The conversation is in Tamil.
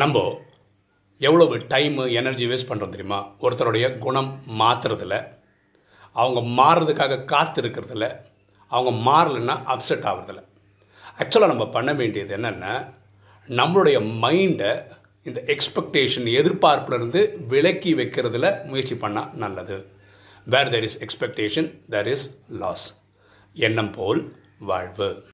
நம்ம எவ்வளவு டைமு எனர்ஜி வேஸ்ட் பண்ணுறோம் தெரியுமா? ஒருத்தருடைய குணம் மாற்றுறதில்ல அவங்க மாறுறதுக்காக காத்து இருக்கிறதில்ல அவங்க மாறலைன்னா அப்செட் ஆகிறதில்ல ஆக்சுவலாக நம்ம பண்ண வேண்டியது என்னென்னா நம்மளுடைய மைண்டை இந்த எக்ஸ்பெக்டேஷன் எதிர்பார்ப்புலேருந்து விலக்கி வைக்கிறதுல முயற்சி பண்ணால் நல்லது. Where there is expectation there is loss எண்ணம் போல் வாழ்வு.